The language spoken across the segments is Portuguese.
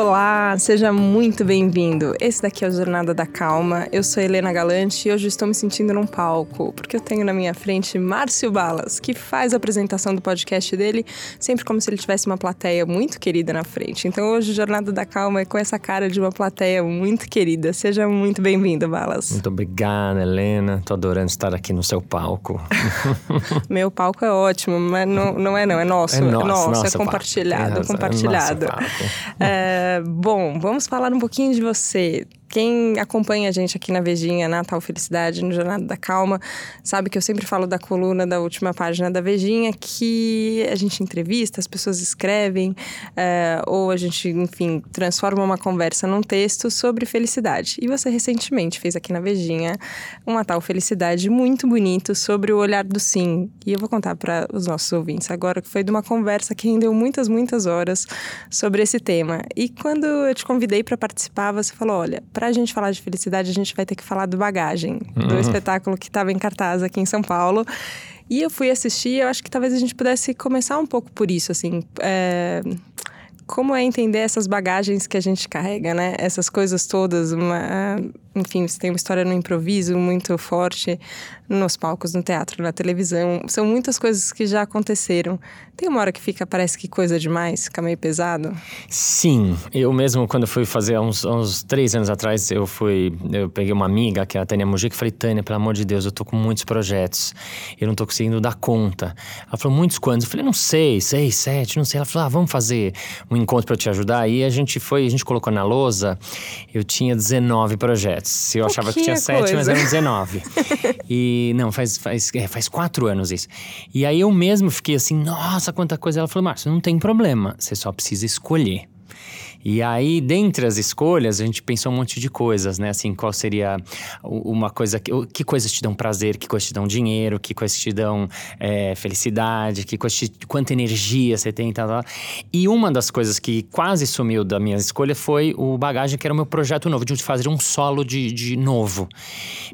Olá, seja muito bem-vindo. Esse daqui é o Jornada da Calma. Eu sou Helena Galante e hoje estou me sentindo num palco, porque eu tenho na minha frente Márcio Balas, que faz a apresentação do podcast dele sempre como se ele tivesse uma plateia muito querida na frente. Então hoje o Jornada da Calma é com essa cara de uma plateia muito querida. Seja muito bem-vindo, Balas. Muito obrigada, Helena. Tô adorando estar aqui no seu palco. Meu palco é ótimo, mas não, não é não, é nosso. É nosso, nosso, nosso é compartilhado. É compartilhado. palco. É, bom, vamos falar um pouquinho de você. Quem acompanha a gente aqui na Vejinha, Natal Felicidade, no Jornada da Calma, sabe que eu sempre falo da coluna da última página da Vejinha, que a gente entrevista, as pessoas escrevem, é, ou a gente, enfim, transforma uma conversa num texto sobre felicidade. E você recentemente fez aqui na Vejinha um Natal Felicidade muito bonito sobre o olhar do sim. E eu vou contar para os nossos ouvintes agora que foi de uma conversa que rendeu muitas, muitas horas sobre esse tema. E quando eu te convidei para participar, você falou: olha, para a gente falar de felicidade, a gente vai ter que falar do Bagagem, do Uhum. espetáculo que estava em cartaz aqui em São Paulo. E eu fui assistir, eu acho que talvez a gente pudesse começar um pouco por isso, assim. é, Como é entender essas bagagens que a gente carrega, né? Essas coisas todas, uma... enfim, você tem uma história no improviso muito forte, nos palcos, no teatro, na televisão. São muitas coisas que já aconteceram. Tem uma hora que fica, parece que coisa demais, fica meio pesado. Sim, eu mesmo quando fui fazer há uns, uns três anos atrás, eu fui, eu peguei uma amiga que é a Tânia Mujica e falei, Tânia, pelo amor de Deus, eu tô com muitos projetos, eu não tô conseguindo dar conta. Ela falou, muitos quantos? Eu falei, não sei, seis, sete, não sei. Ela falou, ah, vamos fazer um encontro para te ajudar. E a gente foi, a gente colocou na lousa, eu tinha 19 projetos. Eu achava que tinha Pouquinha sete, mas eram 19. e não, faz, faz, é, faz quatro anos isso. E aí eu mesmo fiquei assim, nossa, quanta coisa. Ela falou, Márcio, não tem problema, você só precisa escolher. E aí, dentre as escolhas, a gente pensou um monte de coisas, né? Assim, qual seria uma coisa que. Que coisas te dão prazer, que coisas te dão dinheiro, que coisas te dão é, felicidade, que coisas te, quanta energia você tem e tal, tal. E uma das coisas que quase sumiu da minha escolha foi o bagagem, que era o meu projeto novo, de fazer um solo de, de novo.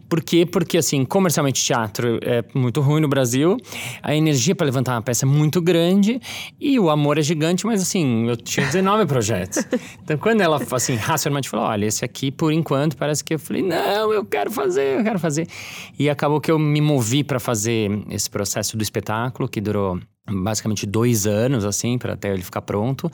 Por quê? Porque, assim, comercialmente teatro é muito ruim no Brasil, a energia para levantar uma peça é muito grande e o amor é gigante, mas assim, eu tinha 19 projetos. Então, quando ela, assim, racionalmente falou: olha, esse aqui, por enquanto, parece que eu falei, não, eu quero fazer, eu quero fazer. E acabou que eu me movi para fazer esse processo do espetáculo, que durou basicamente dois anos, assim, para até ele ficar pronto.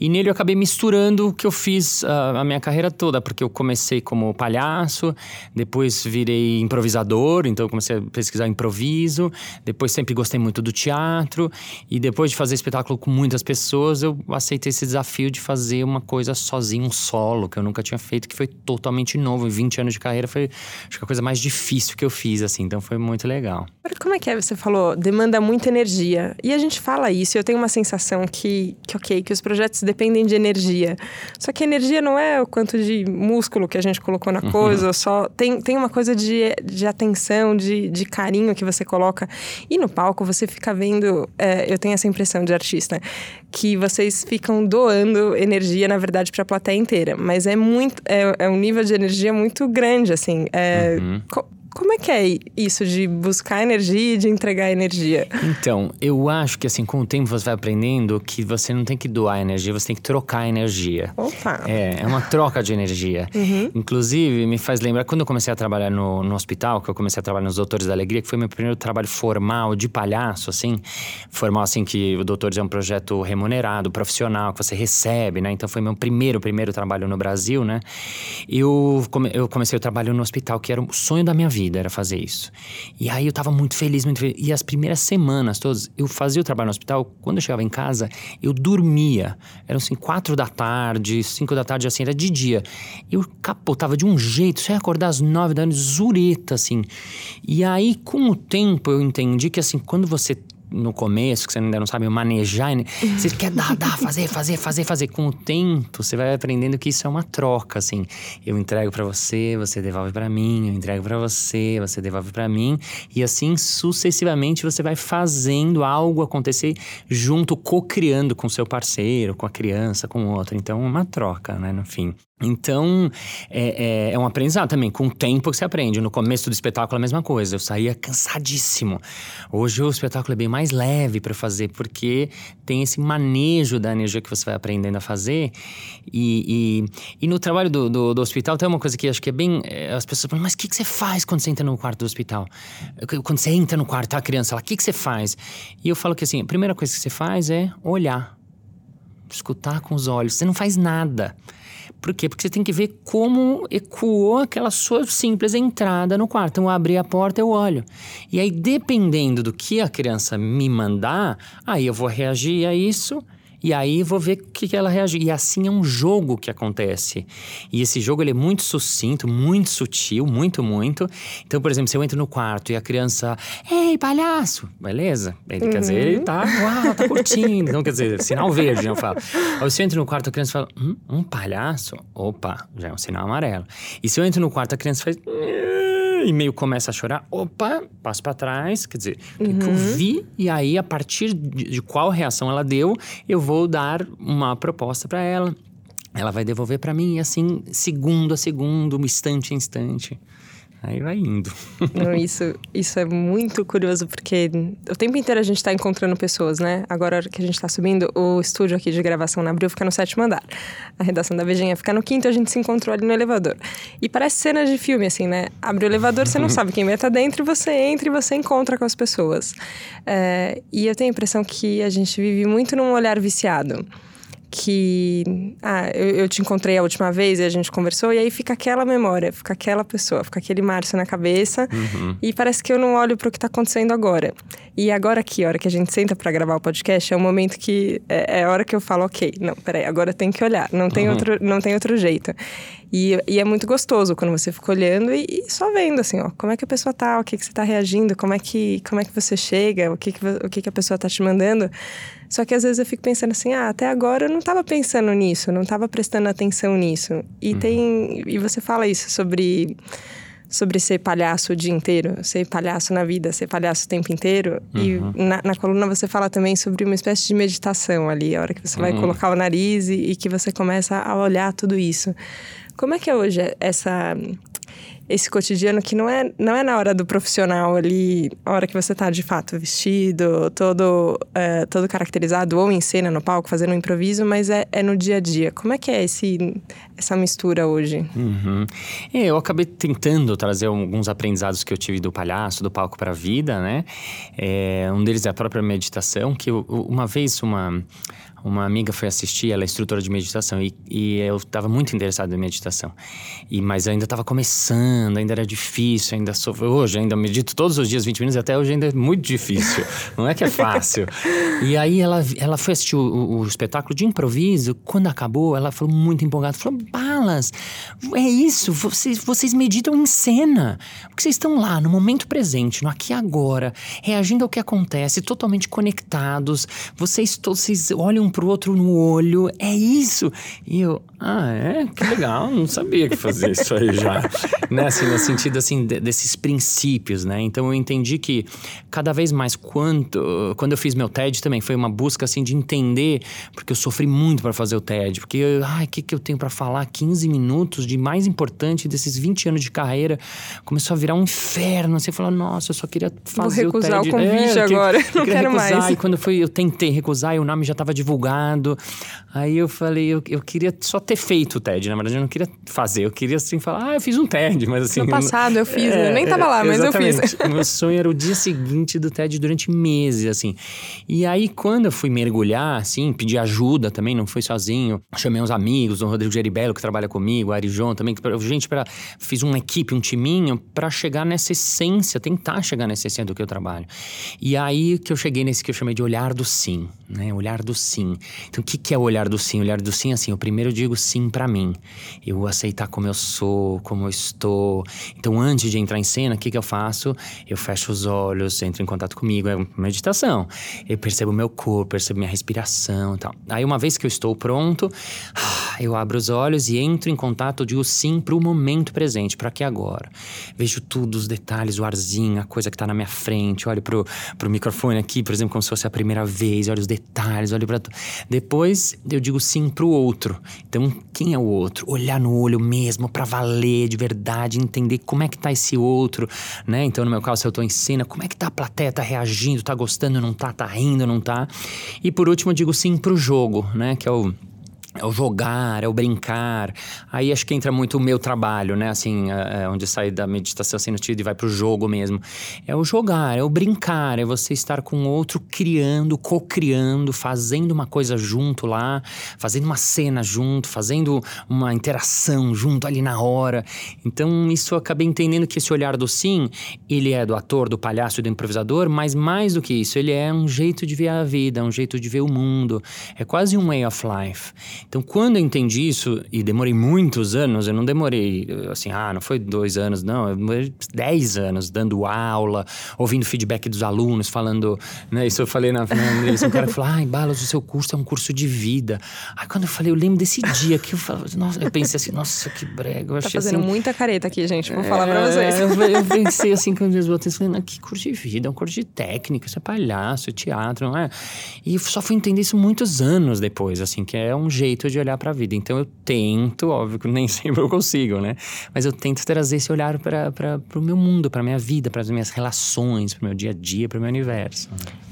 E nele eu acabei misturando o que eu fiz ah, a minha carreira toda, porque eu comecei como palhaço, depois virei improvisador, então comecei a pesquisar improviso, depois sempre gostei muito do teatro, e depois de fazer espetáculo com muitas pessoas, eu aceitei esse desafio de fazer uma coisa sozinho, um solo, que eu nunca tinha feito, que foi totalmente novo. Em 20 anos de carreira foi, acho que a coisa mais difícil que eu fiz, assim, então foi muito legal. Como é que é? Você falou, demanda muita energia. E a gente fala isso, e eu tenho uma sensação que, que, ok, que os projetos dependem de energia. Só que energia não é o quanto de músculo que a gente colocou na coisa, só tem, tem uma coisa de, de atenção, de, de carinho que você coloca. E no palco você fica vendo, é, eu tenho essa impressão de artista, que vocês ficam doando energia, na verdade, para a plateia inteira. Mas é muito, é, é um nível de energia muito grande, assim. É, co- como é que é isso de buscar energia e de entregar energia? Então, eu acho que assim, com o tempo você vai aprendendo que você não tem que doar energia, você tem que trocar energia. Opa! É, é uma troca de energia. Inclusive, me faz lembrar, quando eu comecei a trabalhar no, no hospital, que eu comecei a trabalhar nos Doutores da Alegria, que foi meu primeiro trabalho formal de palhaço, assim. Formal, assim, que o Doutores é um projeto remunerado, profissional, que você recebe, né? Então, foi meu primeiro, primeiro trabalho no Brasil, né? Eu, come- eu comecei o trabalho no hospital, que era o sonho da minha vida, era fazer isso. E aí, eu tava muito feliz, muito feliz. E as primeiras semanas todas, eu fazia o trabalho no hospital, quando eu chegava em casa, eu dormia. Eram, assim, quatro da tarde, cinco da tarde, assim, era de dia. Eu capotava de um jeito, só ia acordar às nove da noite, zureta, assim. E aí, com o tempo, eu entendi que, assim, quando você no começo, que você ainda não sabe manejar, né? você quer dar, dar, fazer, fazer, fazer, fazer. Com o tempo, você vai aprendendo que isso é uma troca, assim. Eu entrego pra você, você devolve pra mim, eu entrego pra você, você devolve pra mim, e assim sucessivamente você vai fazendo algo acontecer junto, co-criando com seu parceiro, com a criança, com o outro. Então, é uma troca, né, no fim. Então, é, é, é, um aprendizado também, com o tempo que você aprende. No começo do espetáculo, a mesma coisa. Eu saía cansadíssimo. Hoje, o espetáculo é bem mais leve para fazer, porque tem esse manejo da energia que você vai aprendendo a fazer. E, e, e no trabalho do, do, do, hospital, tem uma coisa que acho que é bem. É, as pessoas falam, mas o que, que você faz quando você entra no quarto do hospital? Quando você entra no quarto, a criança lá, o que, que você faz? E eu falo que assim, a primeira coisa que você faz é olhar, escutar com os olhos. Você não faz nada. Por quê? Porque você tem que ver como ecoou aquela sua simples entrada no quarto. Então, eu abri a porta, eu olho. E aí, dependendo do que a criança me mandar, aí eu vou reagir a isso e aí vou ver o que, que ela reage. E assim é um jogo que acontece. E esse jogo ele é muito sucinto, muito sutil, muito, muito. Então, por exemplo, se eu entro no quarto e a criança, ei, palhaço, beleza? Ele uhum. quer dizer, ele tá, uau, tá curtindo. Então, quer dizer, sinal verde, eu falo. Ou se eu entro no quarto, a criança fala, hum, um palhaço? Opa, já é um sinal amarelo. E se eu entro no quarto, a criança faz e meio começa a chorar, opa, passo para trás, quer dizer, uhum. que eu vi e aí a partir de, qual reação ela deu, eu vou dar uma proposta para ela. Ela vai devolver para mim assim, segundo a segundo, instante a instante. Aí vai indo. Não, isso, isso é muito curioso, porque o tempo inteiro a gente está encontrando pessoas, né? Agora que a gente está subindo, o estúdio aqui de gravação na Abril fica no sétimo andar. A redação da Vejinha fica no quinto, a gente se encontrou ali no elevador. E parece cena de filme, assim, né? Abre o elevador, você não sabe quem vai estar dentro, e você entra e você encontra com as pessoas. É, e eu tenho a impressão que a gente vive muito num olhar viciado que ah, eu, eu, te encontrei a última vez e a gente conversou, e aí fica aquela memória, fica aquela pessoa, fica aquele Márcio na cabeça, uhum. e parece que eu não olho para o que está acontecendo agora. E agora aqui, a hora que a gente senta para gravar o podcast, é o momento que é, é, a hora que eu falo, ok, não, peraí, agora tem que olhar, não tem, uhum. outro, não tem outro jeito. E, e, é muito gostoso quando você fica olhando e, e, só vendo, assim, ó, como é que a pessoa tá, o que, que você tá reagindo, como é que, como é que você chega, o que, que, o que, que a pessoa tá te mandando. Só que às vezes eu fico pensando assim, ah, até agora eu não estava pensando nisso, não estava prestando atenção nisso. E uhum. tem. E você fala isso sobre sobre ser palhaço o dia inteiro, ser palhaço na vida, ser palhaço o tempo inteiro. Uhum. E na, na, coluna você fala também sobre uma espécie de meditação ali, a hora que você uhum. vai colocar o nariz e, e, que você começa a olhar tudo isso. Como é que é hoje essa esse cotidiano que não é, não é na hora do profissional ali, a hora que você está de fato vestido, todo, é, todo caracterizado, ou em cena, no palco, fazendo um improviso, mas é, é no dia a dia. Como é que é esse, essa mistura hoje? Uhum. É, eu acabei tentando trazer alguns aprendizados que eu tive do palhaço, do palco para a vida, né? É, um deles é a própria meditação, que eu, uma vez uma uma amiga foi assistir, ela é instrutora de meditação e, e eu estava muito interessado em meditação. E mas eu ainda estava começando, ainda era difícil, ainda sou, hoje ainda medito todos os dias 20 minutos, até hoje ainda é muito difícil. Não é que é fácil. e aí ela, ela foi assistir o, o, espetáculo de improviso, quando acabou, ela falou muito empolgada, falou: "Balas, é isso, vocês vocês meditam em cena. Porque vocês estão lá no momento presente, no aqui e agora, reagindo ao que acontece, totalmente conectados. Vocês todos vocês olham um pro outro no olho. É isso. E eu, ah, é? Que legal. Não sabia que fazia isso aí já. né? Assim, no sentido, assim, de, desses princípios, né? Então, eu entendi que cada vez mais, quando, quando eu fiz meu TED também, foi uma busca, assim, de entender, porque eu sofri muito para fazer o TED. Porque, ai, o que, que eu tenho para falar? 15 minutos de mais importante desses 20 anos de carreira. Começou a virar um inferno. Você fala, nossa, eu só queria fazer Vou recusar o TED. o convite é, agora. Eu, não quero recusar. mais. E quando foi, eu tentei recusar e o nome já estava divulgado. Aí eu falei, eu, eu queria só ter feito o TED, na verdade eu não queria fazer, eu queria assim falar, ah, eu fiz um TED, mas assim... No passado eu fiz, é, eu nem tava lá, mas eu fiz. Meu sonho era o dia seguinte do TED durante meses, assim. E aí quando eu fui mergulhar, assim, pedir ajuda também, não fui sozinho, chamei uns amigos, o Rodrigo Geribello que trabalha comigo, o Ari João também, que, gente, pra, fiz uma equipe, um timinho para chegar nessa essência, tentar chegar nessa essência do que eu trabalho. E aí que eu cheguei nesse que eu chamei de olhar do sim, né? Olhar do sim. Então o que, que é o olhar do sim? O olhar do sim, assim, eu primeiro digo sim para mim. Eu aceitar como eu sou, como eu estou. Então, antes de entrar em cena, o que, que eu faço? Eu fecho os olhos, entro em contato comigo, é meditação. Eu percebo meu corpo, percebo minha respiração e tal. Aí, uma vez que eu estou pronto, eu abro os olhos e entro em contato, digo sim para o momento presente, para que agora. Vejo tudo, os detalhes, o arzinho, a coisa que está na minha frente, olho pro, pro microfone aqui, por exemplo, como se fosse a primeira vez, olho os detalhes, olho para Depois eu digo sim para o outro. Então, quem é o outro? Olhar no olho mesmo, para valer de verdade, entender como é que tá esse outro, né? Então, no meu caso, se eu tô em cena, como é que tá a plateia, tá reagindo, tá gostando, não tá, tá rindo, não tá? E por último, eu digo sim pro jogo, né? Que é o é o jogar, é o brincar. Aí acho que entra muito o meu trabalho, né? Assim, é, é onde sai da meditação sem sentido e vai pro jogo mesmo. É o jogar, é o brincar, é você estar com outro criando, co-criando, fazendo uma coisa junto lá, fazendo uma cena junto, fazendo uma interação junto ali na hora. Então, isso eu acabei entendendo que esse olhar do sim, ele é do ator, do palhaço e do improvisador, mas mais do que isso, ele é um jeito de ver a vida, um jeito de ver o mundo. É quase um way of life. Então, quando eu entendi isso, e demorei muitos anos, eu não demorei assim, ah, não foi dois anos, não, eu demorei dez anos dando aula, ouvindo feedback dos alunos, falando, né? Isso eu falei na, na um cara falou, ai, Balas, o seu curso é um curso de vida. Aí quando eu falei, eu lembro desse dia que eu falei, nossa, eu pensei assim, nossa, que brega. Eu tá fazendo assim, muita careta aqui, gente, vou é, falar pra vocês. Eu, eu pensei assim, quando eu voltei, falei, que curso de vida, é um curso de técnica, isso é palhaço, é teatro, não é? E só fui entender isso muitos anos depois, assim, que é um jeito jeito de olhar para a vida. Então eu tento, óbvio que nem sempre eu consigo, né? Mas eu tento trazer esse olhar para o meu mundo, para minha vida, para as minhas relações, para o meu dia a dia, para o meu universo.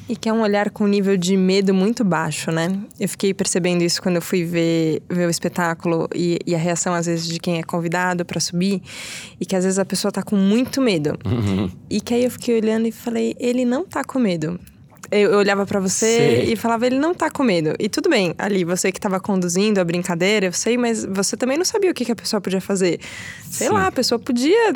E que é um olhar com nível de medo muito baixo, né? Eu fiquei percebendo isso quando eu fui ver, ver o espetáculo e, e a reação, às vezes, de quem é convidado para subir. E que às vezes a pessoa tá com muito medo. Uhum. E que aí eu fiquei olhando e falei: ele não tá com medo eu, olhava para você e falava, ele não tá com medo. E tudo bem, ali, você que tava conduzindo a brincadeira, eu sei, mas você também não sabia o que, que a pessoa podia fazer. Sei Sim. lá, a pessoa podia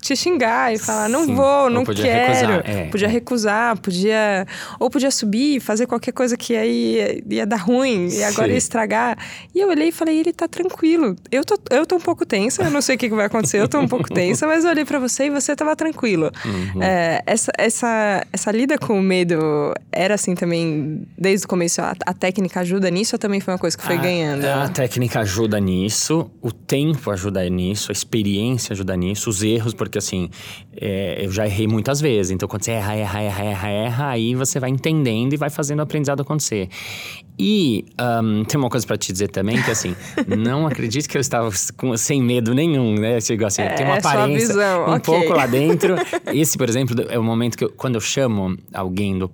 te xingar e falar, não Sim. vou, não podia quero. Recusar. É, podia é. recusar, podia. Ou podia subir, fazer qualquer coisa que aí ia, ia dar ruim e agora ia estragar. E eu olhei e falei, ele tá tranquilo. Eu tô, eu tô um pouco tensa, eu não sei o que, que vai acontecer, eu tô um pouco tensa, mas eu olhei para você e você tava tranquilo. Uhum. É, essa, essa, essa lida com o medo era assim também, desde o começo, a, a técnica ajuda nisso ou também foi uma coisa que foi a, ganhando? A técnica ajuda nisso, o tempo ajuda nisso, a experiência ajuda nisso, os erros, porque porque assim, é, eu já errei muitas vezes. Então, quando você erra, erra, erra, erra, erra, aí você vai entendendo e vai fazendo o aprendizado acontecer. E um, tem uma coisa para te dizer também, que assim, não acredite que eu estava com, sem medo nenhum, né? Chegou assim, é, tem uma aparência visão, um okay. pouco lá dentro. Esse, por exemplo, é o momento que eu, quando eu chamo alguém do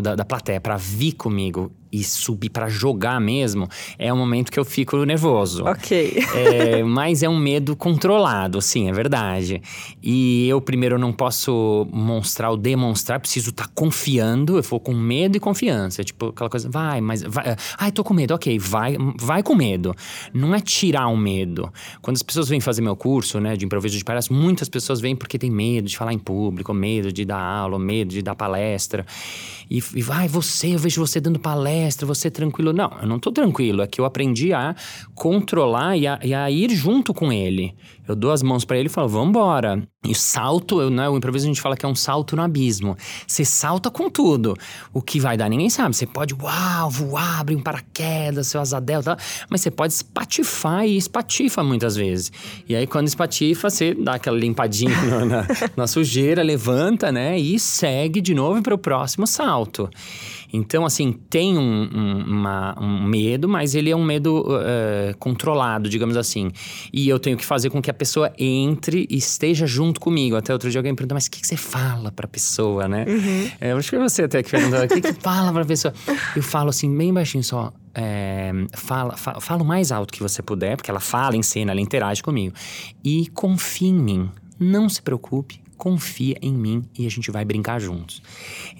da, da plateia para vir comigo e subir para jogar mesmo, é um momento que eu fico nervoso. Ok. É, mas é um medo controlado, sim, é verdade. E eu primeiro não posso mostrar ou demonstrar, preciso estar tá confiando, eu vou com medo e confiança. Tipo, aquela coisa, vai, mas. Vai, ai, tô com medo, ok, vai, vai com medo. Não é tirar o medo. Quando as pessoas vêm fazer meu curso, né, de improviso de palhaço, muitas pessoas vêm porque tem medo de falar em público, medo de dar aula, medo de dar palestra. E, e vai, você, eu vejo você dando palestra você tranquilo. Não, eu não tô tranquilo. É que eu aprendi a controlar e a, e a ir junto com ele. Eu dou as mãos para ele e falo, vamos embora. E salto, né, o improviso a gente fala que é um salto no abismo. Você salta com tudo. O que vai dar, ninguém sabe. Você pode, uau, voar, abrir um paraquedas, seu asa delta, mas você pode espatifar e espatifa muitas vezes. E aí, quando espatifa, você dá aquela limpadinha na, na, na sujeira, levanta, né, e segue de novo para o próximo salto. Então, assim, tem um, um, uma, um medo, mas ele é um medo uh, controlado, digamos assim. E eu tenho que fazer com que a pessoa entre e esteja junto comigo. Até outro dia alguém perguntou, mas o que, que você fala pra pessoa, né? Uhum. É, acho que você até que perguntou, o que, que fala pra pessoa? Eu falo assim, bem baixinho só. É, fala, fa, fala o mais alto que você puder, porque ela fala em cena, ela interage comigo. E confie em mim. Não se preocupe, confia em mim e a gente vai brincar juntos.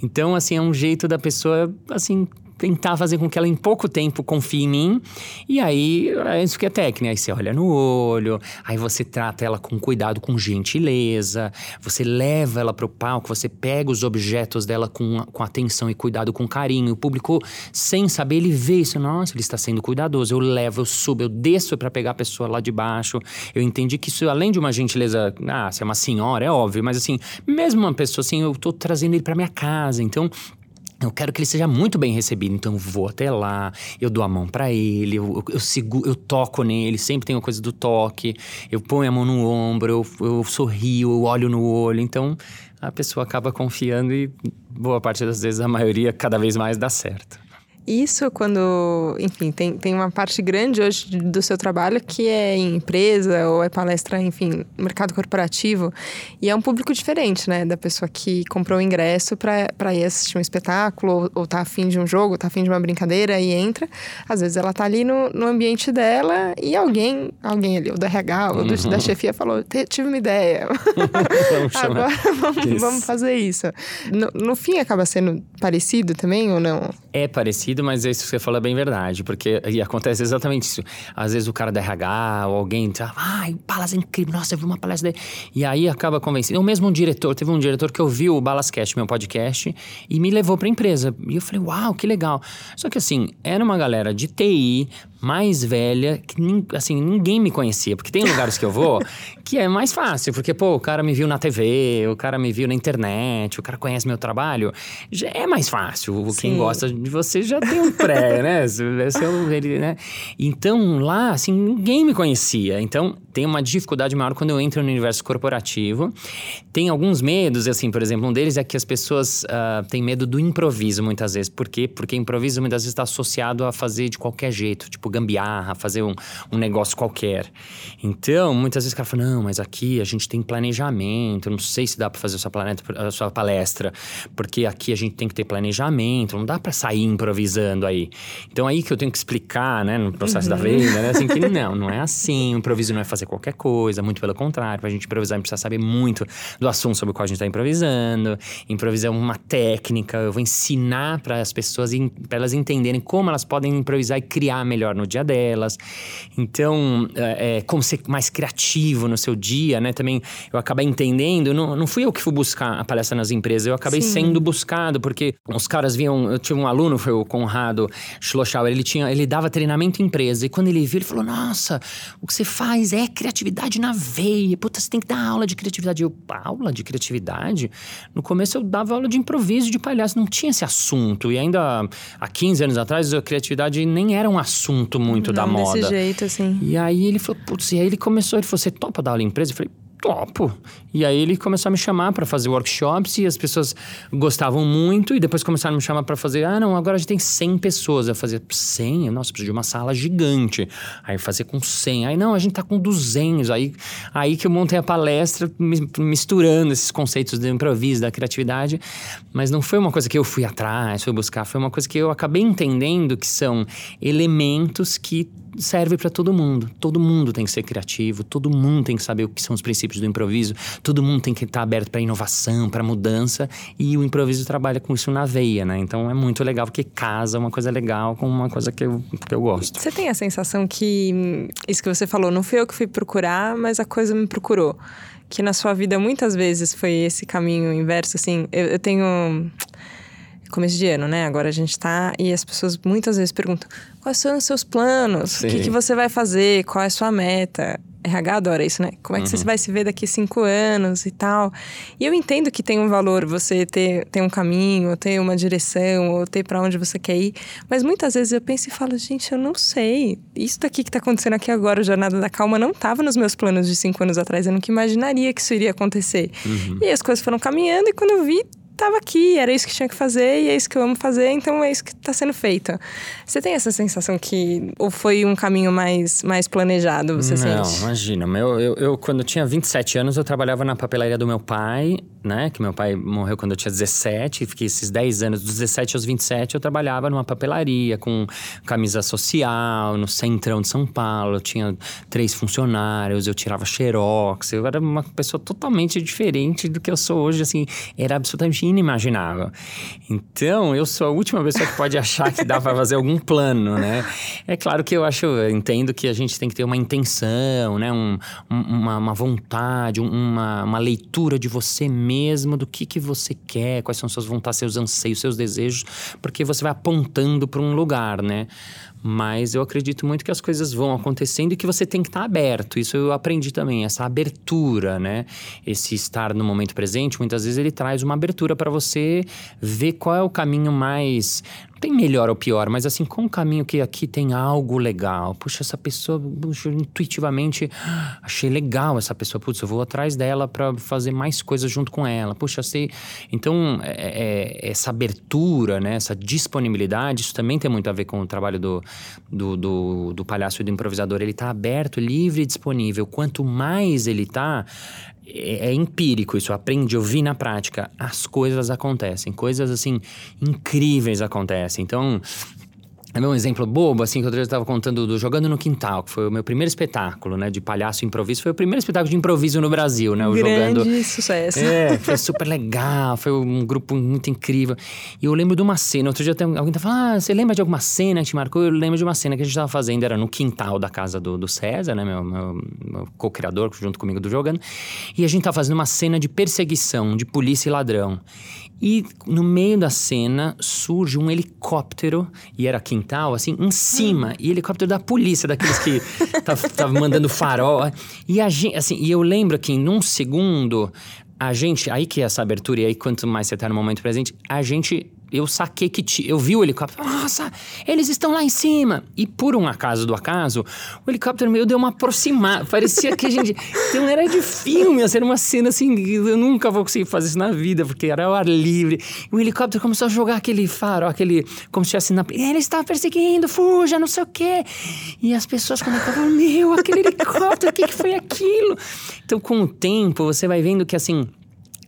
Então, assim, é um jeito da pessoa, assim, tentar fazer com que ela em pouco tempo confie em mim. E aí, é isso que é técnica. Aí você olha no olho, aí você trata ela com cuidado, com gentileza, você leva ela para o palco, você pega os objetos dela com, com atenção e cuidado, com carinho. O público, sem saber, ele vê isso. Nossa, ele está sendo cuidadoso. Eu levo, eu subo, eu desço para pegar a pessoa lá de baixo. Eu entendi que isso, além de uma gentileza, ah, se é uma senhora, é óbvio, mas assim, mesmo uma pessoa assim, eu estou trazendo ele para minha casa. Então, eu quero que ele seja muito bem recebido, então eu vou até lá, eu dou a mão para ele, eu, eu, eu, eu toco nele, sempre tem a coisa do toque, eu ponho a mão no ombro, eu, eu sorrio, eu olho no olho, então a pessoa acaba confiando e boa parte das vezes, a maioria, cada vez mais dá certo. Isso quando, enfim, tem, tem uma parte grande hoje do seu trabalho que é em empresa ou é palestra, enfim, mercado corporativo. E é um público diferente, né? Da pessoa que comprou o ingresso para ir assistir um espetáculo ou, ou tá afim de um jogo, tá afim de uma brincadeira e entra. Às vezes ela tá ali no, no ambiente dela e alguém, alguém ali, o do RH ou do, uhum. da chefia falou: tive uma ideia. vamos Agora vamos, vamos, fazer isso. No, no fim acaba sendo parecido também ou não? É parecido mas isso que você falou é bem verdade, porque e acontece exatamente isso. Às vezes o cara da RH ou alguém diz, ai, palestra é incrível, nossa, eu vi uma palestra dele. E aí acaba convencendo. Ou mesmo um diretor, teve um diretor que ouviu o Balascast, meu podcast, e me levou pra empresa. E eu falei, uau, que legal. Só que assim, era uma galera de TI, mais velha, que assim, ninguém me conhecia. Porque tem lugares que eu vou que é mais fácil, porque, pô, o cara me viu na TV, o cara me viu na internet, o cara conhece meu trabalho. Já é mais fácil. Sim. Quem gosta de você já tem um pré, né? Ele, né? Então, lá, assim, ninguém me conhecia. Então, tem uma dificuldade maior quando eu entro no universo corporativo. Tem alguns medos, assim, por exemplo, um deles é que as pessoas uh, têm medo do improviso, muitas vezes. Por quê? Porque improviso muitas vezes está associado a fazer de qualquer jeito, tipo gambiarra, fazer um, um negócio qualquer. Então, muitas vezes o cara fala: não, mas aqui a gente tem planejamento, não sei se dá para fazer a sua, planeta, a sua palestra, porque aqui a gente tem que ter planejamento, não dá para sair improvisando aí. Então, aí que eu tenho que explicar, né, no processo uhum. da venda, né, assim, que não, não é assim, improviso não é fazer qualquer coisa, muito pelo contrário, para a gente improvisar, a gente precisa saber muito do assunto sobre o qual a gente está improvisando. Improvisar é uma técnica, eu vou ensinar para as pessoas, para elas entenderem como elas podem improvisar e criar melhor no dia delas. Então, é, é, como ser mais criativo no seu dia, né? Também eu acabei entendendo, não, não fui eu que fui buscar a palestra nas empresas, eu acabei Sim. sendo buscado, porque os caras vinham. Eu tive um aluno, foi o Conrado Schlossauer, ele tinha, ele dava treinamento em empresa. E quando ele viu, ele falou: Nossa, o que você faz é criatividade na veia. Puta, você tem que dar aula de criatividade. Eu, aula de criatividade? No começo eu dava aula de improviso de palhaço, não tinha esse assunto. E ainda há 15 anos atrás, a criatividade nem era um assunto muito Não, da moda. Desse jeito, assim. E aí ele falou, putz, e aí ele começou, ele falou, você topa dar aula em empresa? Eu falei, topo. E aí ele começou a me chamar para fazer workshops e as pessoas gostavam muito e depois começaram a me chamar para fazer, ah, não, agora a gente tem 100 pessoas. Eu fazia 100? Nossa, preciso de uma sala gigante. Aí fazer com 100. Aí não, a gente tá com 200. Aí aí que eu montei a palestra misturando esses conceitos do improviso, da criatividade, mas não foi uma coisa que eu fui atrás, fui buscar, foi uma coisa que eu acabei entendendo que são elementos que serve para todo mundo. Todo mundo tem que ser criativo, todo mundo tem que saber o que são os princípios do improviso, todo mundo tem que estar tá aberto para inovação, para mudança, e o improviso trabalha com isso na veia, né? Então é muito legal porque casa uma coisa legal com uma coisa que eu, que eu gosto. Você tem a sensação que isso que você falou, não fui eu que fui procurar, mas a coisa me procurou. Que na sua vida muitas vezes foi esse caminho inverso, assim, eu, eu tenho começo de ano, né? Agora a gente tá e as pessoas muitas vezes perguntam: quais são os seus planos? Sim. O que, que você vai fazer? Qual é a sua meta? RH adora isso, né? Como é que uhum. você vai se ver daqui cinco anos e tal? E eu entendo que tem um valor você ter, ter um caminho, ou ter uma direção, ou ter para onde você quer ir. Mas muitas vezes eu penso e falo, gente, eu não sei. Isso daqui que tá acontecendo aqui agora, o Jornada da Calma, não estava nos meus planos de cinco anos atrás. Eu nunca imaginaria que isso iria acontecer. Uhum. E as coisas foram caminhando, e quando eu vi, estava aqui, era isso que tinha que fazer e é isso que eu amo fazer, então é isso que está sendo feito. Você tem essa sensação que ou foi um caminho mais, mais planejado, você Não, sente? imagina. Eu, eu, eu, quando eu tinha 27 anos, eu trabalhava na papelaria do meu pai, né? Que meu pai morreu quando eu tinha 17, fiquei esses 10 anos, dos 17 aos 27, eu trabalhava numa papelaria com camisa social, no centrão de São Paulo, eu tinha três funcionários, eu tirava xerox, eu era uma pessoa totalmente diferente do que eu sou hoje, assim, era absolutamente inimaginável. Então, eu sou a última pessoa que pode achar que dá para fazer algum plano, né? É claro que eu acho, eu entendo que a gente tem que ter uma intenção, né? Um, uma, uma, vontade, uma, uma leitura de você mesmo, do que, que você quer, quais são suas vontades, seus anseios, seus desejos, porque você vai apontando para um lugar, né? Mas eu acredito muito que as coisas vão acontecendo e que você tem que estar aberto. Isso eu aprendi também, essa abertura, né? Esse estar no momento presente, muitas vezes ele traz uma abertura para você ver qual é o caminho mais tem melhor ou pior, mas assim, com um caminho que aqui tem algo legal. Puxa, essa pessoa, puxa, intuitivamente, achei legal essa pessoa. Putz, eu vou atrás dela para fazer mais coisas junto com ela. Puxa, sei. Então, é, é, essa abertura, né, essa disponibilidade, isso também tem muito a ver com o trabalho do, do, do, do palhaço e do improvisador. Ele está aberto, livre e disponível. Quanto mais ele está, é, é, empírico isso, eu aprendi, eu vi na prática. As coisas acontecem, coisas assim incríveis acontecem. Então, é um exemplo bobo, assim, que eu estava contando do Jogando no Quintal, que foi o meu primeiro espetáculo, né, de palhaço improviso. Foi o primeiro espetáculo de improviso no Brasil, né? O Grande Jogando. sucesso. É, foi super legal, foi um grupo muito incrível. E eu lembro de uma cena, outro dia alguém tá falando, ah, você lembra de alguma cena que te marcou? Eu lembro de uma cena que a gente estava fazendo, era no quintal da casa do, do César, né, meu, meu, meu co-criador, junto comigo do Jogando. E a gente estava fazendo uma cena de perseguição de polícia e ladrão. E no meio da cena surge um helicóptero, e era quintal, assim, em cima. E helicóptero da polícia, daqueles que estavam mandando farol. E a gente, assim, e eu lembro que em um segundo, a gente, aí que é essa abertura, e aí quanto mais você tá no momento presente, a gente eu saquei que t... eu vi o helicóptero. Nossa, eles estão lá em cima. E por um acaso do acaso, o helicóptero meio deu uma aproximada. Parecia que a gente. Então era de filme, assim, era uma cena assim. Eu nunca vou conseguir fazer isso na vida, porque era ao ar livre. E o helicóptero começou a jogar aquele faro, aquele. Como se estivesse na. Ele estava perseguindo, fuja, não sei o quê. E as pessoas começavam, meu, aquele helicóptero, o que, que foi aquilo? Então, com o tempo, você vai vendo que assim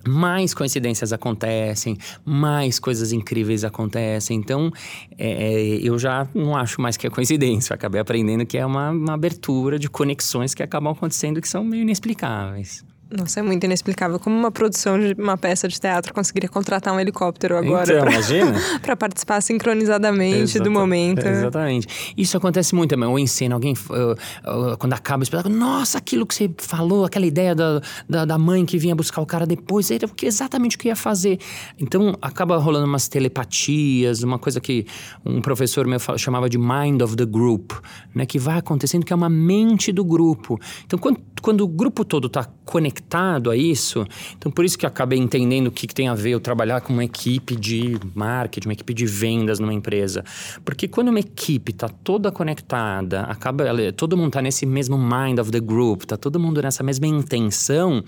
mais coincidências acontecem, mais coisas incríveis acontecem. Então, é, eu já não acho mais que é coincidência. Acabei aprendendo que é uma, uma abertura de conexões que acabam acontecendo que são meio inexplicáveis. Nossa, é muito inexplicável. Como uma produção de uma peça de teatro conseguiria contratar um helicóptero agora então, imagina. para participar sincronizadamente Exata, do momento. Exatamente. Isso acontece muito também. Ou em cena, alguém, uh, uh, quando acaba o espetáculo, nossa, aquilo que você falou, aquela ideia da, da, da, mãe que vinha buscar o cara depois, era exatamente o que ia fazer. Então, acaba rolando umas telepatias, uma coisa que um professor meu chamava de mind of the group, né? Que vai acontecendo, que é uma mente do grupo. Então, quando, quando o grupo todo está conectado, conectado a isso. Então, por isso que acabei entendendo o que, que tem a ver eu trabalhar com uma equipe de marketing, uma equipe de vendas numa empresa. Porque quando uma equipe está toda conectada, acaba todo mundo está nesse mesmo mind of the group, está todo mundo nessa mesma intenção,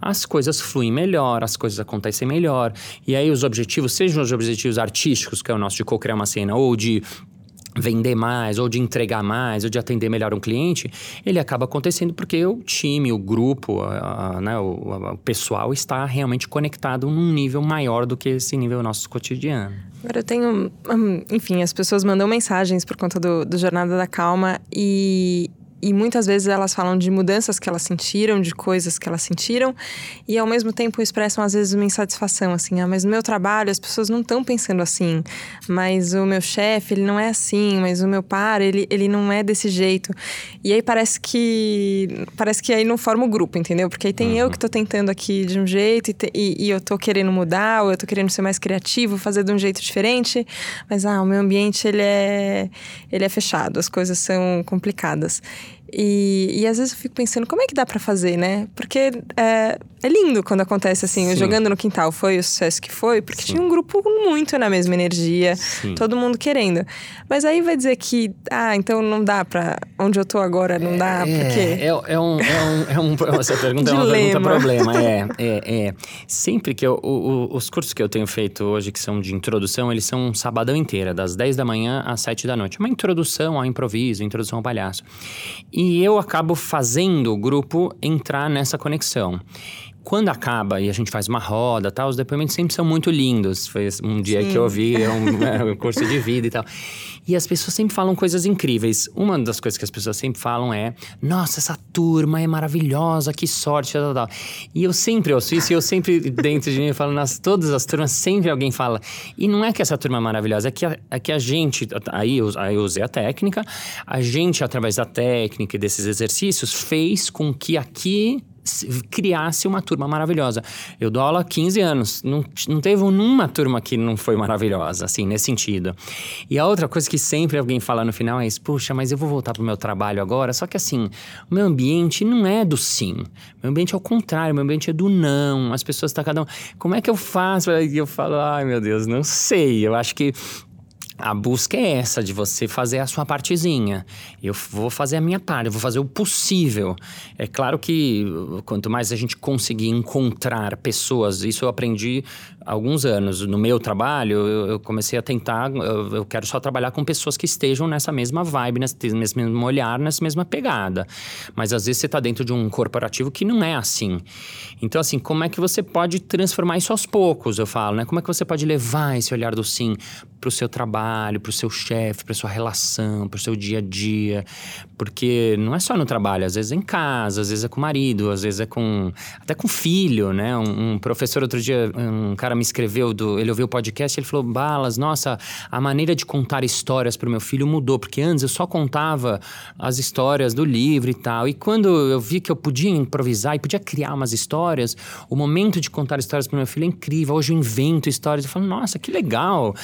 as coisas fluem melhor, as coisas acontecem melhor. E aí os objetivos, sejam os objetivos artísticos, que é o nosso de co-criar uma cena, ou de vender mais, ou de entregar mais, ou de atender melhor um cliente, ele acaba acontecendo porque o time, o grupo, a, a, né, o, a, o, pessoal está realmente conectado num nível maior do que esse nível nosso cotidiano. Agora eu tenho, hum, enfim, as pessoas mandam mensagens por conta do, do Jornada da Calma e e muitas vezes elas falam de mudanças que elas sentiram, de coisas que elas sentiram, e ao mesmo tempo expressam às vezes uma insatisfação, assim, ah, mas no meu trabalho as pessoas não estão pensando assim, mas o meu chefe, ele não é assim, mas o meu par, ele, ele não é desse jeito. E aí parece que parece que aí não forma o grupo, entendeu? Porque aí tem uhum. eu que estou tentando aqui de um jeito e, te, e, e eu estou querendo mudar, ou eu estou querendo ser mais criativo, fazer de um jeito diferente, mas ah, o meu ambiente ele é ele é fechado, as coisas são complicadas. E, e às vezes eu fico pensando, como é que dá para fazer, né? Porque é, é lindo quando acontece assim, jogando no quintal foi o sucesso que foi, porque Sim. tinha um grupo muito na mesma energia, Sim. todo mundo querendo. Mas aí vai dizer que, ah, então não dá pra. Onde eu tô agora não dá, é, porque. É, é, um, é, um, é um. Essa pergunta é uma pergunta problema. É, é, é. Sempre que eu. O, o, os cursos que eu tenho feito hoje, que são de introdução, eles são um sabadão inteira, das 10 da manhã às 7 da noite. Uma introdução ao improviso, introdução ao palhaço. E eu acabo fazendo o grupo entrar nessa conexão quando acaba e a gente faz uma roda tal, os depoimentos sempre são muito lindos. Foi um dia Sim. que eu ouvi um, é, um, curso de vida e tal. E as pessoas sempre falam coisas incríveis. Uma das coisas que as pessoas sempre falam é: Nossa, essa turma é maravilhosa, que sorte, tal, tal. E eu sempre ouço isso e eu sempre, dentro de mim, falo: Nas todas as turmas, sempre alguém fala. E não é que essa turma é maravilhosa, é que a, é que a gente, aí eu, aí eu usei a técnica, a gente, através da técnica e desses exercícios, fez com que aqui criasse uma turma maravilhosa. Eu dou aula há 15 anos, não, não teve uma turma que não foi maravilhosa, assim, nesse sentido. E a outra coisa que sempre alguém fala no final é isso: puxa, mas eu vou voltar pro meu trabalho agora. Só que assim, o meu ambiente não é do sim. Meu ambiente é o contrário, meu ambiente é do não. As pessoas estão tá cada um. Como é que eu faço? E eu falo, ai meu Deus, não sei. Eu acho que a busca é essa, de você fazer a sua partezinha. Eu vou fazer a minha parte, eu vou fazer o possível. É claro que quanto mais a gente conseguir encontrar pessoas, isso eu aprendi alguns anos. No meu trabalho, eu, comecei a tentar, eu, eu, quero só trabalhar com pessoas que estejam nessa mesma vibe, nesse mesmo olhar, nessa mesma pegada. Mas às vezes você está dentro de um corporativo que não é assim. Então, assim, como é que você pode transformar isso aos poucos, eu falo, né? Como é que você pode levar esse olhar do sim para o seu trabalho, para o seu chefe, para sua relação, para o seu dia a dia. Porque não é só no trabalho, às vezes é em casa, às vezes é com o marido, às vezes é com. até com filho, né? Um, um professor outro dia, um cara me escreveu, do, ele ouviu o podcast ele falou: Balas, nossa, a maneira de contar histórias para o meu filho mudou, porque antes eu só contava as histórias do livro e tal. E quando eu vi que eu podia improvisar e podia criar umas histórias, o momento de contar histórias para o meu filho é incrível. Hoje eu invento histórias. Eu falo, nossa, que legal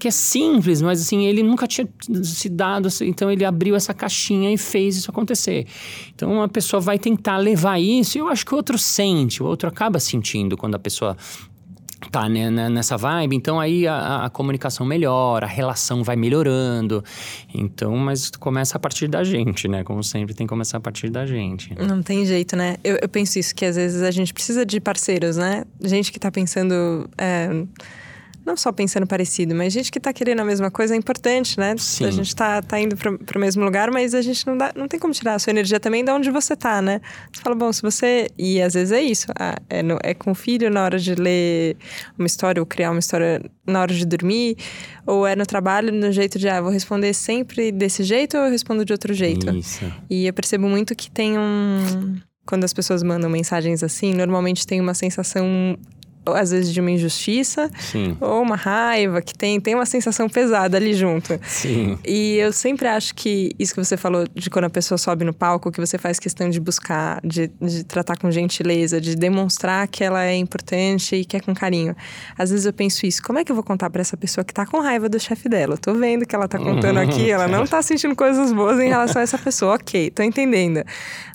que é simples, mas assim, ele nunca tinha se dado, então ele abriu essa caixinha e fez isso acontecer. Então a pessoa vai tentar levar isso e eu acho que o outro sente, o outro acaba sentindo quando a pessoa tá né, né nessa vibe, então aí a, a, comunicação melhora, a relação vai melhorando. Então, mas começa a partir da gente, né? Como sempre, tem que começar a partir da gente. Não tem jeito, né? Eu, eu penso isso, que às vezes a gente precisa de parceiros, né? Gente que tá pensando. É não só pensando parecido, mas gente que tá querendo a mesma coisa é importante, né? Sim. A gente tá, tá indo pro, pro mesmo lugar, mas a gente não, dá, não tem como tirar a sua energia também de onde você tá, né? Você fala, bom, se você. E às vezes é isso. Ah, é, no, é com o filho na hora de ler uma história ou criar uma história na hora de dormir, ou é no trabalho no jeito de, ah, vou responder sempre desse jeito ou eu respondo de outro jeito. Isso. E eu percebo muito que tem um. Quando as pessoas mandam mensagens assim, normalmente tem uma sensação às vezes de uma injustiça Sim. ou uma raiva que tem tem uma sensação pesada ali junto. Sim. E eu sempre acho que isso que você falou de quando a pessoa sobe no palco, que você faz questão de buscar, de, de tratar com gentileza, de demonstrar que ela é importante e que é com carinho. Às vezes eu penso isso, como é que eu vou contar para essa pessoa que tá com raiva do chefe dela? Eu tô vendo que ela tá contando aqui, ela não tá sentindo coisas boas em relação a essa pessoa. OK, tô entendendo.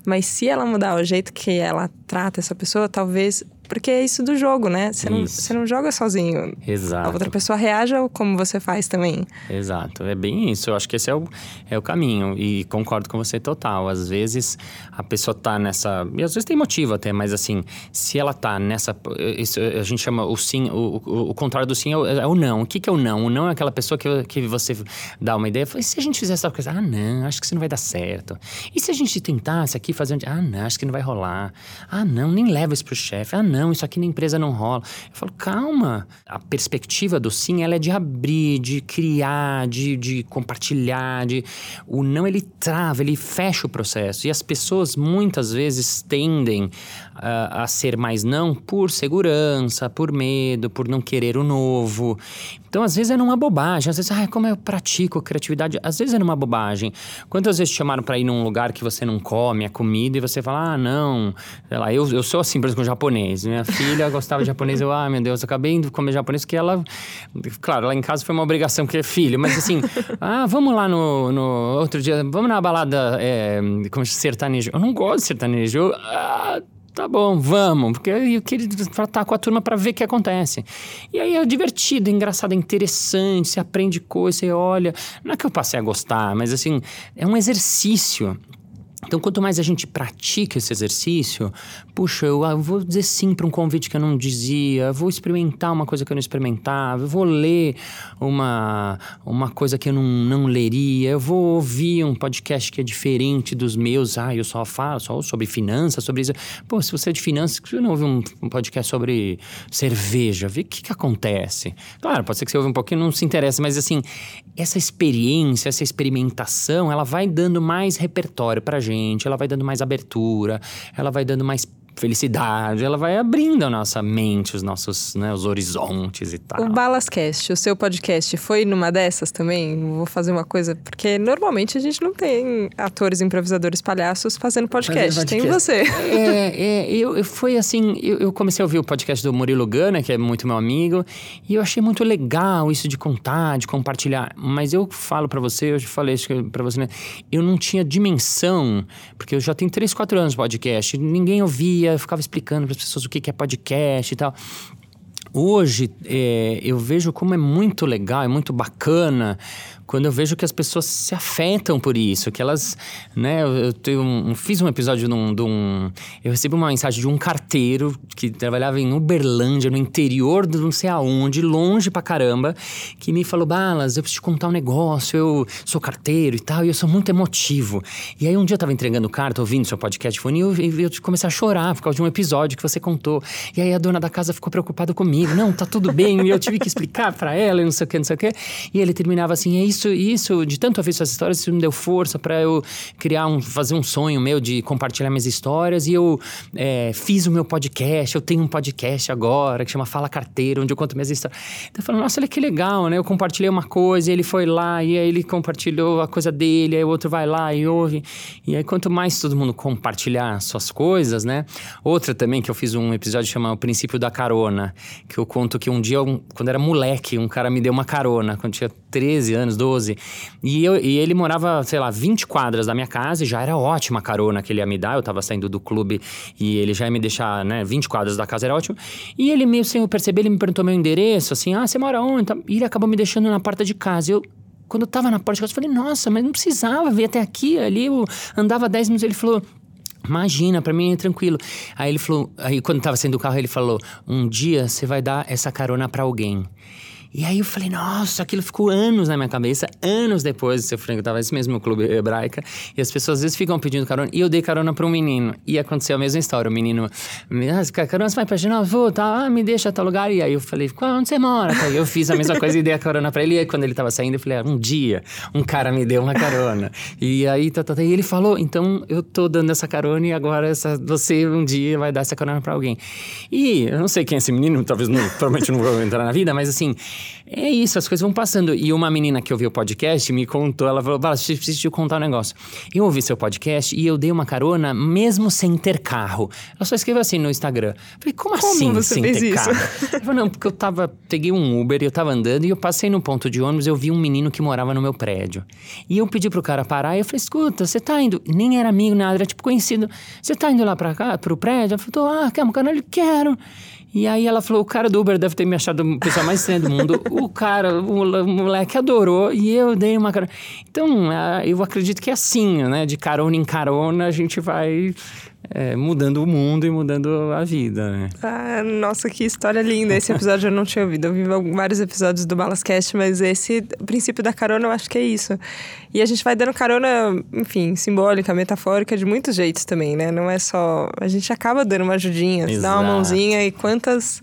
Mas se ela mudar o jeito que ela trata essa pessoa, talvez porque é isso do jogo, né? Você não, você não joga sozinho. Exato. A outra pessoa reage como você faz também. Exato. É bem isso. Eu acho que esse é o, é o caminho. E concordo com você total. Às vezes a pessoa tá nessa. E às vezes tem motivo até, mas assim, se ela tá nessa. Isso, a gente chama o sim. O, o, o contrário do sim é o, é o, não. O que, que é o não? O não é aquela pessoa que, que você dá uma ideia. E se a gente fizer essa coisa? Ah, não, acho que isso não vai dar certo. E se a gente tentasse aqui fazer. Ah, não, acho que não vai rolar. Ah, não, nem leva isso pro chefe. Ah, não isso aqui na empresa não rola. Eu falo, calma. A perspectiva do sim, ela é de abrir, de criar, de, de compartilhar. De... O não, ele trava, ele fecha o processo. E as pessoas muitas vezes tendem uh, a ser mais não por segurança, por medo, por não querer o novo. Então, às vezes é numa bobagem. Às vezes, ah, como eu pratico criatividade? Às vezes é numa bobagem. Quantas vezes te chamaram para ir num lugar que você não come a comida e você fala, ah, não. Sei lá, eu, eu sou assim, por exemplo, japonês. Minha filha gostava de japonês. Eu, ah, meu Deus, eu acabei de comer japonês porque ela. Claro, lá em casa foi uma obrigação, porque é filho. Mas assim, ah, vamos lá no, no outro dia, vamos na balada é, como sertanejo. Eu não gosto de sertanejo. Eu, ah, tá bom, vamos, porque eu queria estar com a turma para ver o que acontece. E aí é divertido, é engraçado, é interessante, você aprende coisa, você olha. Não é que eu passei a gostar, mas assim, é um exercício. Então, quanto mais a gente pratica esse exercício, puxa, eu, eu vou dizer sim para um convite que eu não dizia, vou experimentar uma coisa que eu não experimentava, eu vou ler uma, uma coisa que eu não, não leria, eu vou ouvir um podcast que é diferente dos meus, ah, eu só falo só sobre finanças, sobre isso. Pô, se você é de finanças, você não ouve um, um podcast sobre cerveja? Vê o que, que acontece. Claro, pode ser que você ouve um pouquinho e não se interessa, mas assim, essa experiência, essa experimentação, ela vai dando mais repertório para gente, ela vai dando mais abertura, ela vai dando mais felicidade, ela vai abrindo a nossa mente, os nossos, né, os horizontes e tal. O Balascast, o seu podcast, foi numa dessas também? Vou fazer uma coisa, porque normalmente a gente não tem atores, improvisadores, palhaços fazendo podcast. podcast. Tem você. É, é eu, eu foi assim, eu, eu, comecei a ouvir o podcast do Murilo Gana, que é muito meu amigo, e eu achei muito legal isso de contar, de compartilhar. Mas eu falo para você, eu já falei para você, né? Eu não tinha dimensão, porque eu já tenho 3, 4 anos de podcast, ninguém ouvia, eu ficava explicando para as pessoas o que é podcast e tal. Hoje é, eu vejo como é muito legal, é muito bacana quando eu vejo que as pessoas se afetam por isso, que elas, né, eu, eu um, fiz um episódio de um, de um, eu recebi uma mensagem de um carteiro que trabalhava em Uberlândia, no interior de não sei aonde, longe pra caramba, que me falou, Balas, eu preciso te contar um negócio, eu sou carteiro e tal, e eu sou muito emotivo. E aí um dia eu tava entregando carta, ouvindo seu podcast e eu, eu comecei a chorar por causa de um episódio que você contou. E aí a dona da casa ficou preocupada comigo, não, tá tudo bem, e eu tive que explicar para ela, e não sei o que, não sei o que. E ele terminava assim, é isso isso, isso, de tanto ouvir suas histórias, isso me deu força para eu criar um, fazer um sonho meu de compartilhar minhas histórias. E eu é, fiz o meu podcast. Eu tenho um podcast agora que chama Fala Carteira, onde eu conto minhas histórias. Então eu falo, nossa, olha que legal, né? Eu compartilhei uma coisa, ele foi lá, e aí ele compartilhou a coisa dele, aí o outro vai lá e ouve. E aí, quanto mais todo mundo compartilhar suas coisas, né? Outra também que eu fiz um episódio chamado O Princípio da Carona, que eu conto que um dia, um, quando era moleque, um cara me deu uma carona, quando tinha 13 anos, 12. E, eu, e ele morava, sei lá, 20 quadras da minha casa e já era ótima a carona que ele ia me dar. Eu tava saindo do clube e ele já ia me deixar, né, 20 quadras da casa era ótimo. E ele, meio sem eu perceber, ele me perguntou meu endereço, assim, ah, você mora onde? E ele acabou me deixando na porta de casa. Eu, quando eu tava na porta de casa, eu falei, nossa, mas não precisava vir até aqui. Ali eu andava 10 minutos. Ele falou, Imagina, para mim é tranquilo. Aí ele falou, aí quando tava saindo do carro, ele falou: "Um dia você vai dar essa carona para alguém". E aí eu falei, nossa, aquilo ficou anos na minha cabeça. Anos depois, eu frequentava esse mesmo clube hebraica. E as pessoas às vezes ficam pedindo carona. E eu dei carona para um menino. E aconteceu a mesma história. O menino, ah, carona, você vai pra Genova? Vou, tá, ah, me deixa tal lugar. E aí eu falei, onde você mora? Aí eu fiz a mesma coisa e dei a carona pra ele. E aí quando ele tava saindo, eu falei, ah, um dia um cara me deu uma carona. e aí, tá, tá, tá, e ele falou, então eu tô dando essa carona e agora essa, você um dia vai dar essa carona pra alguém. E eu não sei quem é esse menino, talvez não, provavelmente não vou entrar na vida, mas assim, é isso, as coisas vão passando. E uma menina que ouviu o podcast me contou, ela falou: Bala, preciso te contar um negócio. Eu ouvi seu podcast e eu dei uma carona mesmo sem ter carro. Ela só escreveu assim no Instagram. Falei, como, como assim você sem fez ter isso? carro? Ela falou, não, porque eu tava. Peguei um Uber e eu tava andando e eu passei no ponto de ônibus e eu vi um menino que morava no meu prédio. E eu pedi pro cara parar e eu falei: escuta, você tá indo. Nem era amigo, nada, era tipo conhecido. Você tá indo lá pra cá, pro prédio? Ela falou: ah, quer um canal? Quero. E aí ela falou: o cara do Uber deve ter me achado a pessoa mais estranha do mundo. o cara, o moleque adorou e eu dei uma carona. Então, eu acredito que é assim, né? De carona em carona a gente vai é, mudando o mundo e mudando a vida, né? Ah, nossa, que história linda. Esse episódio eu não tinha ouvido. Eu vi vários episódios do Balascast, mas esse princípio da carona eu acho que é isso. E a gente vai dando carona, enfim, simbólica, metafórica, de muitos jeitos também, né? Não é só. A gente acaba dando uma ajudinha, Exato. dá uma mãozinha e quantas.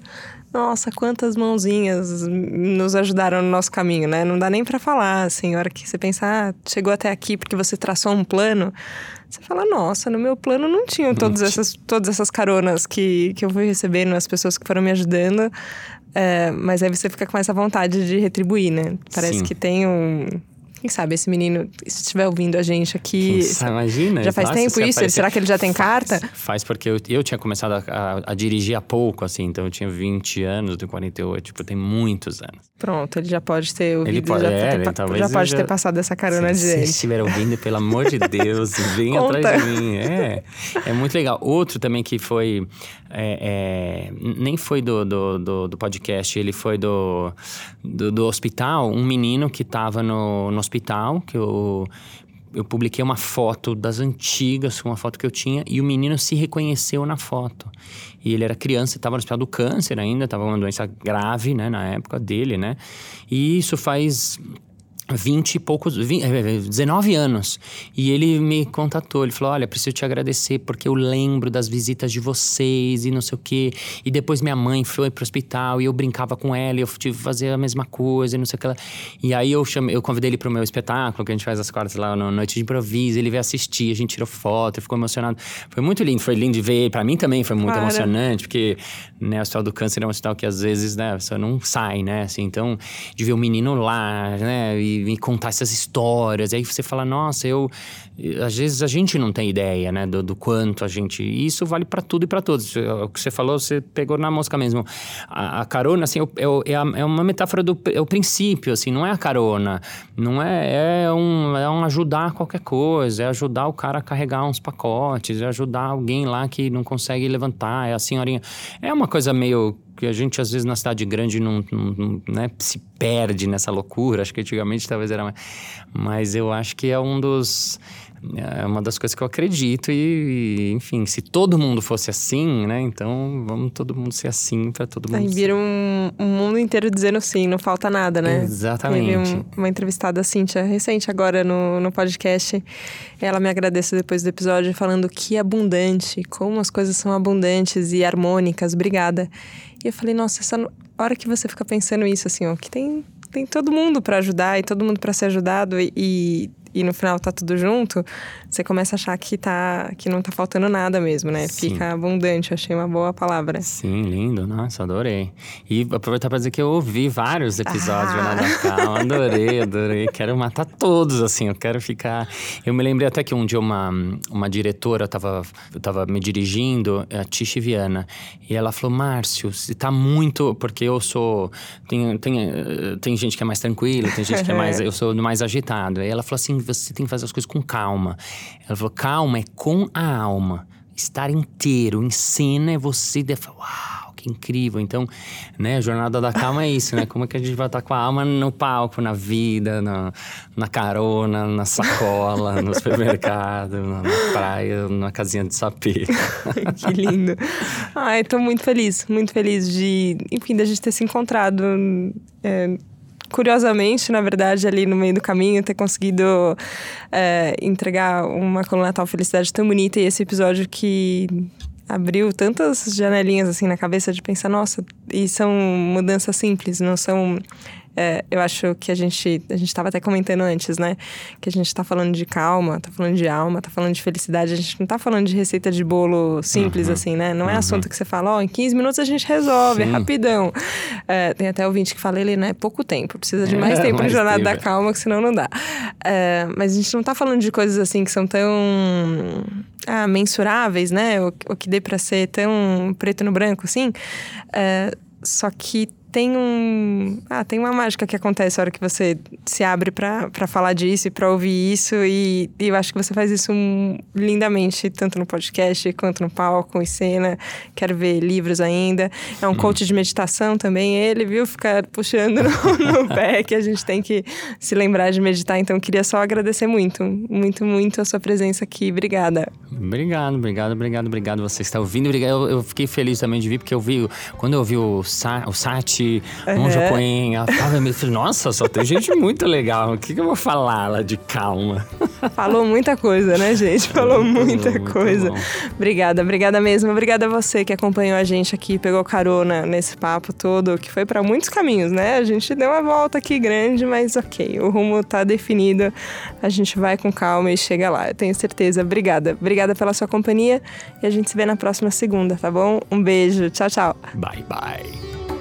Nossa, quantas mãozinhas nos ajudaram no nosso caminho, né? Não dá nem para falar, assim, a hora que você pensa, ah, chegou até aqui porque você traçou um plano. Você fala, nossa, no meu plano não tinham todas essas, todas essas caronas que, que eu fui recebendo, as pessoas que foram me ajudando. É, mas aí você fica com essa vontade de retribuir, né? Parece Sim. que tem um quem sabe esse menino, se estiver ouvindo a gente aqui. Sabe, imagina. Já faz nossa, tempo isso? Aparecer... Será que ele já tem carta? Faz, porque eu, eu tinha começado a, a, a, dirigir há pouco, assim. Então eu tinha 20 anos, eu tenho 48. Tipo, tem muitos anos. Pronto, ele já pode ter ouvido. Ele pode, já, é, ter, talvez já pode já... ter passado essa carona se, de Se estiver ouvindo, pelo amor de Deus, venha atrás de mim. É, é muito legal. Outro também que foi. É, é, nem foi do, do, do, do, podcast, ele foi do, do, do hospital. Um menino que estava no, no hospital, que eu eu, publiquei uma foto das antigas, uma foto que eu tinha, e o menino se reconheceu na foto. E ele era criança, estava no hospital do câncer ainda, estava uma doença grave, né, na época dele, né? E isso faz 20 e poucos, 20, 19 anos. E ele me contatou, ele falou: Olha, preciso te agradecer porque eu lembro das visitas de vocês e não sei o quê. E depois minha mãe foi pro hospital e eu brincava com ela e eu tive que fazer a mesma coisa e não sei o que lá. E aí eu, chamei, eu convidei ele pro meu espetáculo, que a gente faz as quartas lá no Noite de Improviso. Ele veio assistir, a gente tirou foto, ficou emocionado. Foi muito lindo, foi lindo de ver. Para mim também foi muito emocionante, porque né, o Hospital do Câncer é um hospital que às vezes né, você não sai, né? Assim, então, de ver o menino lá, né? E me contar essas histórias. E aí você fala, nossa, eu. Às vezes a gente não tem ideia, né, do, do quanto a gente. E isso vale para tudo e para todos. O que você falou, você pegou na mosca mesmo. A, a carona, assim, é, é, é, uma metáfora do é o princípio, assim, não é a carona. Não é. É um, é um ajudar qualquer coisa, é ajudar o cara a carregar uns pacotes, é ajudar alguém lá que não consegue levantar, é a senhorinha. É uma coisa meio que a gente às vezes na cidade grande não, não, não né, se perde nessa loucura. Acho que antigamente talvez era mais. Mas eu acho que é um dos é uma das coisas que eu acredito e, enfim, se todo mundo fosse assim, né? Então vamos todo mundo ser assim para todo mundo. Aí vira um, um, mundo inteiro dizendo sim, não falta nada, né? Exatamente. Um, uma entrevistada, a Cíntia, recente agora no, no podcast, ela me agradeceu depois do episódio falando que abundante, como as coisas são abundantes e harmônicas, obrigada. E eu falei, nossa, essa hora que você fica pensando isso, assim, ó, que tem, tem todo mundo para ajudar e todo mundo para ser ajudado e, e e no final tá tudo junto, você começa a achar que, tá, que não tá faltando nada mesmo, né? Sim. Fica abundante, achei uma boa palavra. Sim, lindo, nossa, adorei. E aproveitar pra dizer que eu ouvi vários episódios ah. de Natal, adorei, adorei. Quero matar todos, assim, eu quero ficar. Eu me lembrei até que um dia uma, uma diretora tava, tava me dirigindo, a Tishi Viana, e ela falou: Márcio, você tá muito. Porque eu sou. Tem, tem, tem gente que é mais tranquila, tem gente que é mais. eu sou mais agitado. Aí ela falou assim: você tem que fazer as coisas com calma. Ela falou: calma é com a alma. Estar inteiro em cena é você. Uau, que incrível. Então, né, a jornada da calma é isso, né? Como é que a gente vai estar com a alma no palco, na vida, na, na carona, na sacola, no supermercado, na, na praia, na casinha de sapê. que lindo. Ai, tô muito feliz, muito feliz de, enfim, da gente ter se encontrado. É, curiosamente, na verdade, ali no meio do caminho, ter conseguido é, entregar uma coluna Natal Felicidade tão bonita e esse episódio que abriu tantas janelinhas assim na cabeça de pensar, nossa, e são mudanças simples, não são é, eu acho que a gente a gente estava até comentando antes, né? Que a gente está falando de calma, está falando de alma, está falando de felicidade. A gente não está falando de receita de bolo simples, uhum. assim, né? Não é uhum. assunto que você fala, ó, oh, em 15 minutos a gente resolve, é Sim. é rapidão. É, tem até ouvinte que fala, ele, né? Pouco tempo, precisa de mais é, tempo mais no Jornada da Calma, que senão não dá. É, mas a gente não está falando de coisas assim que são tão ah, mensuráveis, né? O, o que dê para ser tão preto no branco, assim. É, só que tem um. Ah, tem uma mágica que acontece na hora que você se abre para falar disso e para ouvir isso. E, e, eu acho que você faz isso lindamente, tanto no podcast quanto no palco, em cena. Quero ver livros ainda. É um coach de meditação também, ele, viu? Ficar puxando no, no pé, que a gente tem que se lembrar de meditar. Então, queria só agradecer muito, muito, muito a sua presença aqui. Obrigada. Obrigado, obrigado, obrigado, obrigado. Você está ouvindo. Obrigado. Eu, eu fiquei feliz também de vir, porque eu vi, quando eu vi o, Sa, o Sati gente, uhum. Ela tava meio falei, nossa, só tem gente muito legal. O que, que eu vou falar lá de calma? Falou muita coisa, né, gente? Falou muito muita coisa. Obrigada, obrigada mesmo. Obrigada a você que acompanhou a gente aqui, pegou carona nesse papo todo, que foi para muitos caminhos, né? A gente deu uma volta aqui grande, mas ok, o rumo tá definido. A gente vai com calma e chega lá, eu tenho certeza. Obrigada. Obrigada pela sua companhia e a gente se vê na próxima segunda, tá bom? Um beijo. Tchau, tchau. Bye, bye.